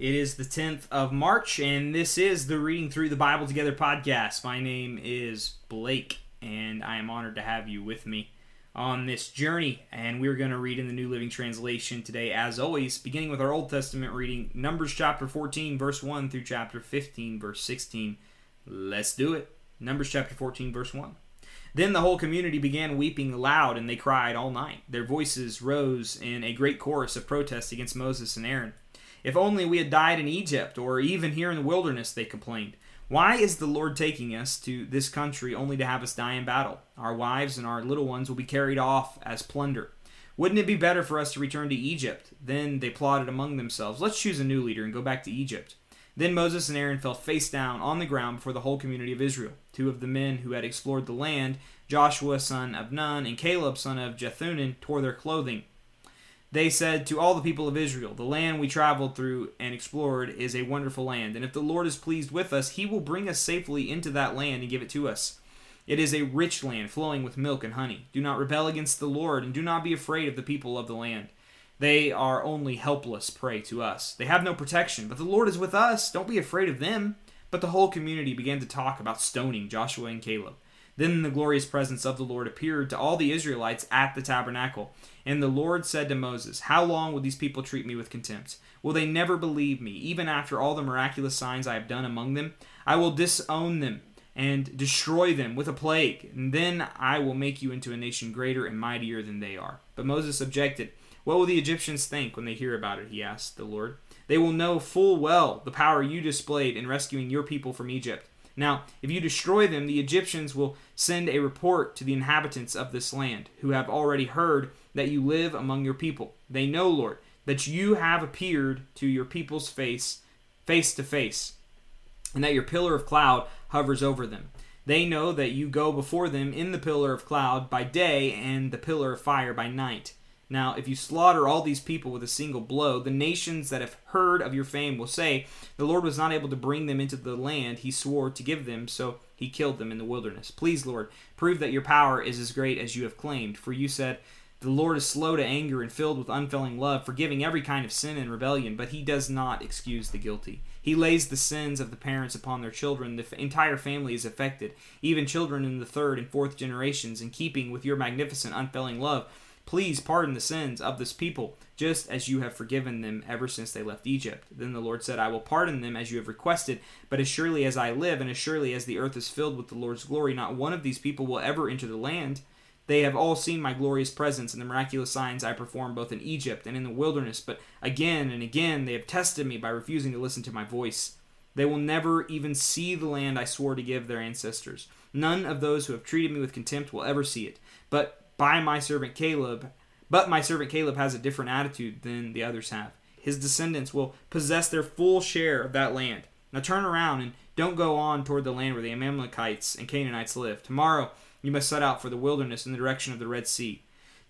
It is the 10th of March, and this is the Reading Through the Bible Together podcast. My name is Blake, and I am honored to have you with me on this journey. And we're going to read in the New Living Translation today, as always, beginning with our Old Testament reading, Numbers chapter 14, verse 1 through chapter 15, verse 16. Let's do it. Numbers chapter 14, verse 1. Then the whole community began weeping loud, and they cried all night. Their voices rose in a great chorus of protest against Moses and Aaron. If only we had died in Egypt, or even here in the wilderness, they complained. Why is the Lord taking us to this country only to have us die in battle? Our wives and our little ones will be carried off as plunder. Wouldn't it be better for us to return to Egypt? Then they plotted among themselves, Let's choose a new leader and go back to Egypt. Then Moses and Aaron fell face down on the ground before the whole community of Israel. Two of the men who had explored the land, Joshua son of Nun and Caleb son of Jephunneh, tore their clothing. They said to all the people of Israel, The land we traveled through and explored is a wonderful land, and if the Lord is pleased with us, he will bring us safely into that land and give it to us. It is a rich land flowing with milk and honey. Do not rebel against the Lord, and do not be afraid of the people of the land. They are only helpless prey to us. They have no protection, but the Lord is with us. Don't be afraid of them. But the whole community began to talk about stoning Joshua and Caleb. Then the glorious presence of the Lord appeared to all the Israelites at the tabernacle. And the Lord said to Moses, How long will these people treat me with contempt? Will they never believe me, even after all the miraculous signs I have done among them? I will disown them and destroy them with a plague, and then I will make you into a nation greater and mightier than they are. But Moses objected. What will the Egyptians think when they hear about it? He asked the Lord. They will know full well the power you displayed in rescuing your people from Egypt. Now, if you destroy them, the Egyptians will send a report to the inhabitants of this land, who have already heard that you live among your people. They know, Lord, that you have appeared to your people's face, face to face, and that your pillar of cloud hovers over them. They know that you go before them in the pillar of cloud by day and the pillar of fire by night. Now, if you slaughter all these people with a single blow, the nations that have heard of your fame will say, The Lord was not able to bring them into the land he swore to give them, so he killed them in the wilderness. Please, Lord, prove that your power is as great as you have claimed. For you said, the Lord is slow to anger and filled with unfailing love, forgiving every kind of sin and rebellion, but he does not excuse the guilty. He lays the sins of the parents upon their children. The f- entire family is affected, even children in the third and fourth generations, in keeping with your magnificent, unfailing love. Please pardon the sins of this people, just as you have forgiven them ever since they left Egypt. Then the Lord said, I will pardon them as you have requested, but as surely as I live, and as surely as the earth is filled with the Lord's glory, not one of these people will ever enter the land. They have all seen my glorious presence and the miraculous signs I performed both in Egypt and in the wilderness, but again and again they have tested me by refusing to listen to my voice. They will never even see the land I swore to give their ancestors. None of those who have treated me with contempt will ever see it. But by my servant Caleb, but my servant Caleb has a different attitude than the others have. His descendants will possess their full share of that land. Now turn around and don't go on toward the land where the Amalekites and Canaanites live. Tomorrow you must set out for the wilderness in the direction of the Red Sea.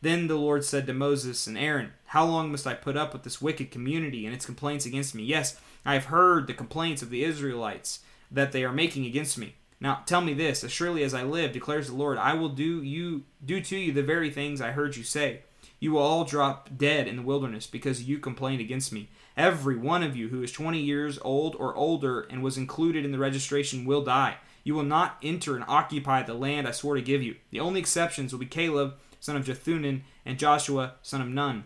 Then the Lord said to Moses and Aaron, How long must I put up with this wicked community and its complaints against me? Yes, I have heard the complaints of the Israelites that they are making against me. Now tell me this, as surely as I live, declares the Lord, I will do you do to you the very things I heard you say. You will all drop dead in the wilderness because you complained against me. Every one of you who is twenty years old or older and was included in the registration will die. You will not enter and occupy the land I swore to give you. The only exceptions will be Caleb, son of Jephunneh, and Joshua, son of Nun.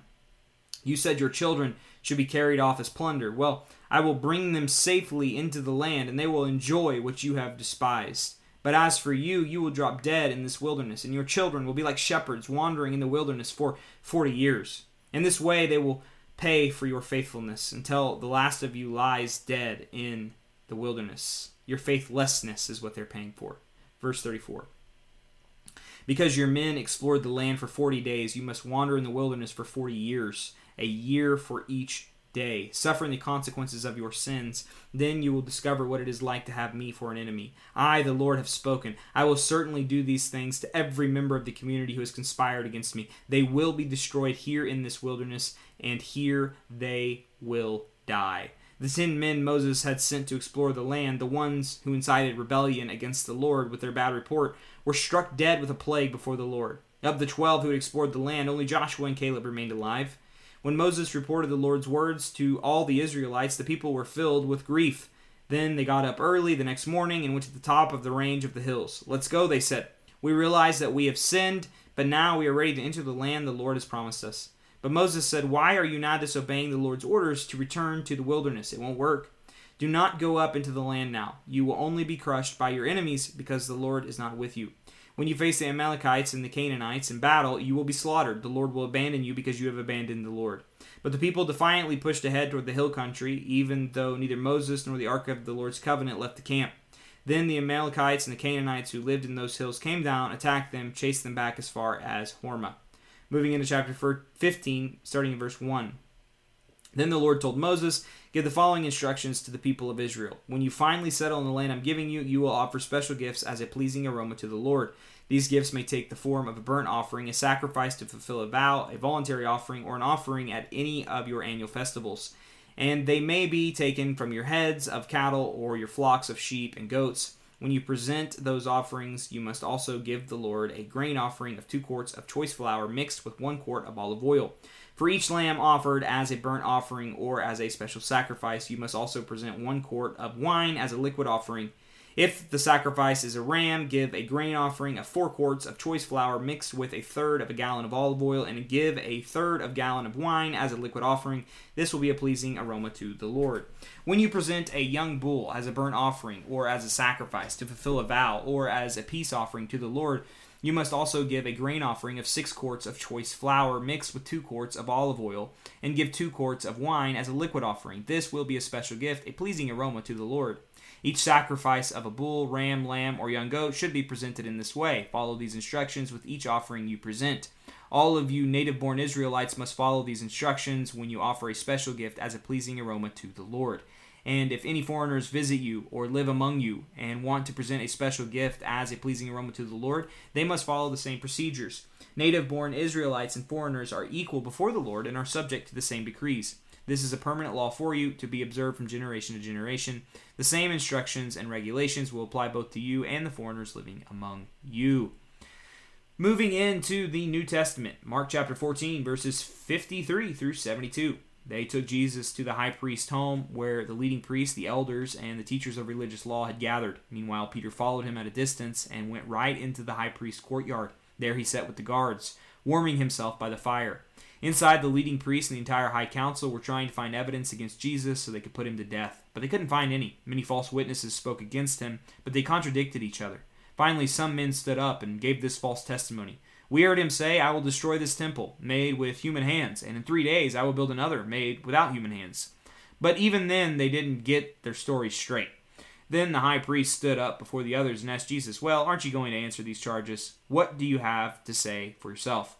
You said your children should be carried off as plunder. Well, I will bring them safely into the land, and they will enjoy what you have despised. But as for you, you will drop dead in this wilderness, and your children will be like shepherds wandering in the wilderness for forty years. In this way, they will pay for your faithfulness until the last of you lies dead in the wilderness. Your faithlessness is what they're paying for. Verse 34. Because your men explored the land for 40 days, you must wander in the wilderness for 40 years, a year for each day, suffering the consequences of your sins. Then you will discover what it is like to have me for an enemy. I, the Lord, have spoken. I will certainly do these things to every member of the community who has conspired against me. They will be destroyed here in this wilderness, and here they will die. The ten men Moses had sent to explore the land, the ones who incited rebellion against the Lord with their bad report, were struck dead with a plague before the Lord. Of the twelve who had explored the land, only Joshua and Caleb remained alive. When Moses reported the Lord's words to all the Israelites, the people were filled with grief. Then they got up early the next morning and went to the top of the range of the hills. Let's go, they said. We realize that we have sinned, but now we are ready to enter the land the Lord has promised us. But Moses said, Why are you now disobeying the Lord's orders to return to the wilderness? It won't work. Do not go up into the land now. You will only be crushed by your enemies because the Lord is not with you. When you face the Amalekites and the Canaanites in battle, you will be slaughtered. The Lord will abandon you because you have abandoned the Lord. But the people defiantly pushed ahead toward the hill country, even though neither Moses nor the ark of the Lord's covenant left the camp. Then the Amalekites and the Canaanites who lived in those hills came down, attacked them, chased them back as far as Hormah. Moving into chapter 15, starting in verse 1. Then the Lord told Moses, Give the following instructions to the people of Israel. When you finally settle in the land I'm giving you, you will offer special gifts as a pleasing aroma to the Lord. These gifts may take the form of a burnt offering, a sacrifice to fulfill a vow, a voluntary offering, or an offering at any of your annual festivals. And they may be taken from your heads of cattle or your flocks of sheep and goats. When you present those offerings, you must also give the Lord a grain offering of two quarts of choice flour mixed with one quart of olive oil. For each lamb offered as a burnt offering or as a special sacrifice, you must also present one quart of wine as a liquid offering. If the sacrifice is a ram, give a grain offering of four quarts of choice flour mixed with a third of a gallon of olive oil, and give a third of a gallon of wine as a liquid offering. This will be a pleasing aroma to the Lord. When you present a young bull as a burnt offering, or as a sacrifice to fulfill a vow, or as a peace offering to the Lord, you must also give a grain offering of six quarts of choice flour mixed with two quarts of olive oil, and give two quarts of wine as a liquid offering. This will be a special gift, a pleasing aroma to the Lord. Each sacrifice of a bull, ram, lamb, or young goat should be presented in this way. Follow these instructions with each offering you present. All of you native born Israelites must follow these instructions when you offer a special gift as a pleasing aroma to the Lord. And if any foreigners visit you or live among you and want to present a special gift as a pleasing aroma to the Lord, they must follow the same procedures. Native born Israelites and foreigners are equal before the Lord and are subject to the same decrees. This is a permanent law for you to be observed from generation to generation. The same instructions and regulations will apply both to you and the foreigners living among you. Moving into the New Testament, Mark chapter 14, verses 53 through 72. They took Jesus to the high priest's home, where the leading priests, the elders, and the teachers of religious law had gathered. Meanwhile, Peter followed him at a distance and went right into the high priest's courtyard. There he sat with the guards, warming himself by the fire. Inside, the leading priests and the entire high council were trying to find evidence against Jesus so they could put him to death. But they couldn't find any. Many false witnesses spoke against him, but they contradicted each other. Finally, some men stood up and gave this false testimony. We heard him say, I will destroy this temple, made with human hands, and in three days I will build another, made without human hands. But even then, they didn't get their story straight. Then the high priest stood up before the others and asked Jesus, Well, aren't you going to answer these charges? What do you have to say for yourself?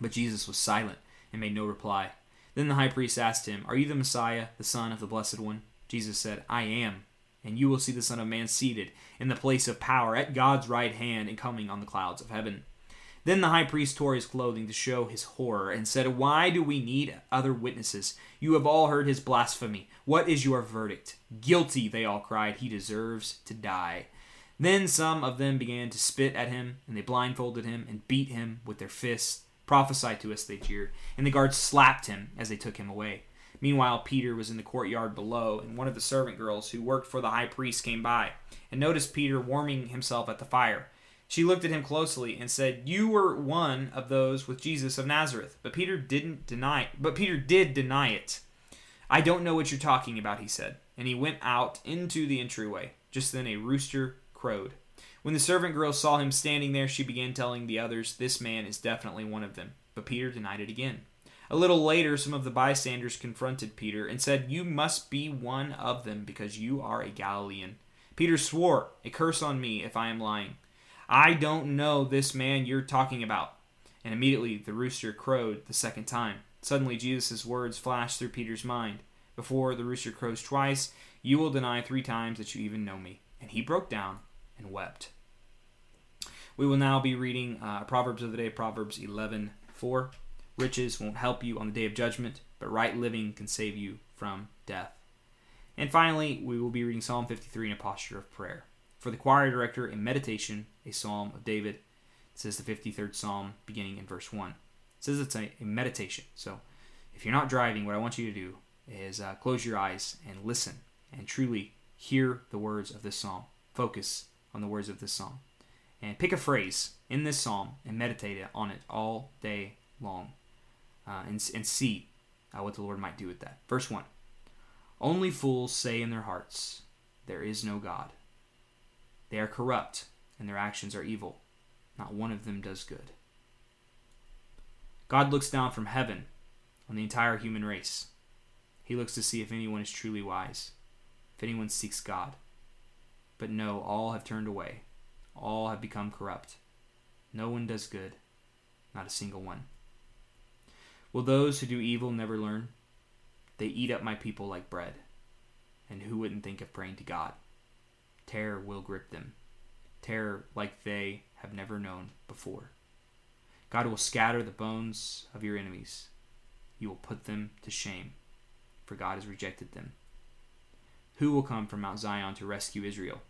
But Jesus was silent and made no reply. Then the high priest asked him, Are you the Messiah, the Son of the Blessed One? Jesus said, I am. And you will see the Son of Man seated in the place of power at God's right hand and coming on the clouds of heaven. Then the high priest tore his clothing to show his horror and said, Why do we need other witnesses? You have all heard his blasphemy. What is your verdict? Guilty, they all cried. He deserves to die. Then some of them began to spit at him, and they blindfolded him and beat him with their fists. Prophesy to us, they jeered, and the guards slapped him as they took him away. Meanwhile, Peter was in the courtyard below, and one of the servant girls who worked for the high priest came by and noticed Peter warming himself at the fire. She looked at him closely and said, "You were one of those with Jesus of Nazareth." But Peter didn't deny. It. But Peter did deny it. "I don't know what you're talking about," he said, and he went out into the entryway. Just then a rooster crowed. When the servant girl saw him standing there, she began telling the others, "This man is definitely one of them." But Peter denied it again. A little later, some of the bystanders confronted Peter and said, You must be one of them because you are a Galilean. Peter swore, A curse on me if I am lying. I don't know this man you're talking about. And immediately the rooster crowed the second time. Suddenly Jesus' words flashed through Peter's mind. Before the rooster crows twice, you will deny three times that you even know me. And he broke down and wept. We will now be reading uh, Proverbs of the day, Proverbs 11 4. Riches won't help you on the day of judgment, but right living can save you from death. And finally, we will be reading Psalm 53 in a posture of prayer. For the choir director, in meditation, a psalm of David. It says the 53rd psalm, beginning in verse 1. It says it's a, a meditation. So if you're not driving, what I want you to do is uh, close your eyes and listen and truly hear the words of this psalm. Focus on the words of this psalm. And pick a phrase in this psalm and meditate on it all day long uh, and, and see uh, what the Lord might do with that. Verse 1 Only fools say in their hearts, There is no God. They are corrupt, and their actions are evil. Not one of them does good. God looks down from heaven on the entire human race. He looks to see if anyone is truly wise, if anyone seeks God. But no, all have turned away. All have become corrupt. No one does good, not a single one. Will those who do evil never learn? They eat up my people like bread. And who wouldn't think of praying to God? Terror will grip them, terror like they have never known before. God will scatter the bones of your enemies. You will put them to shame, for God has rejected them. Who will come from Mount Zion to rescue Israel?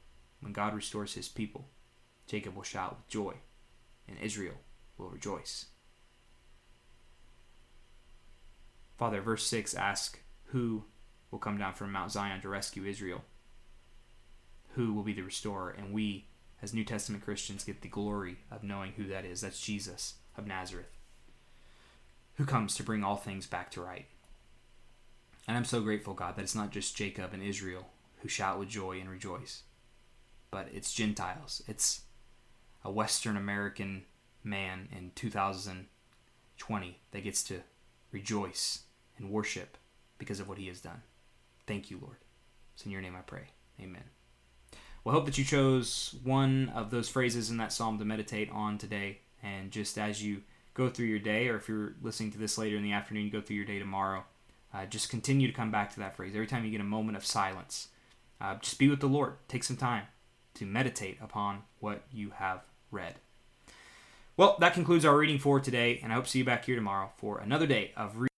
When God restores his people, Jacob will shout with joy, and Israel will rejoice. Father, verse 6 asks, Who will come down from Mount Zion to rescue Israel? Who will be the restorer? And we, as New Testament Christians, get the glory of knowing who that is. That's Jesus of Nazareth, who comes to bring all things back to right. And I'm so grateful, God, that it's not just Jacob and Israel who shout with joy and rejoice, but it's Gentiles. It's a Western American man in 2020 that gets to rejoice and worship because of what he has done. Thank you, Lord. It's in your name I pray. Amen. Well, I hope that you chose one of those phrases in that psalm to meditate on today. And just as you go through your day, or if you're listening to this later in the afternoon, go through your day tomorrow, uh, just continue to come back to that phrase. Every time you get a moment of silence, uh, just be with the Lord. Take some time to meditate upon what you have read. Well, that concludes our reading for today, and I hope to see you back here tomorrow for another day of reading.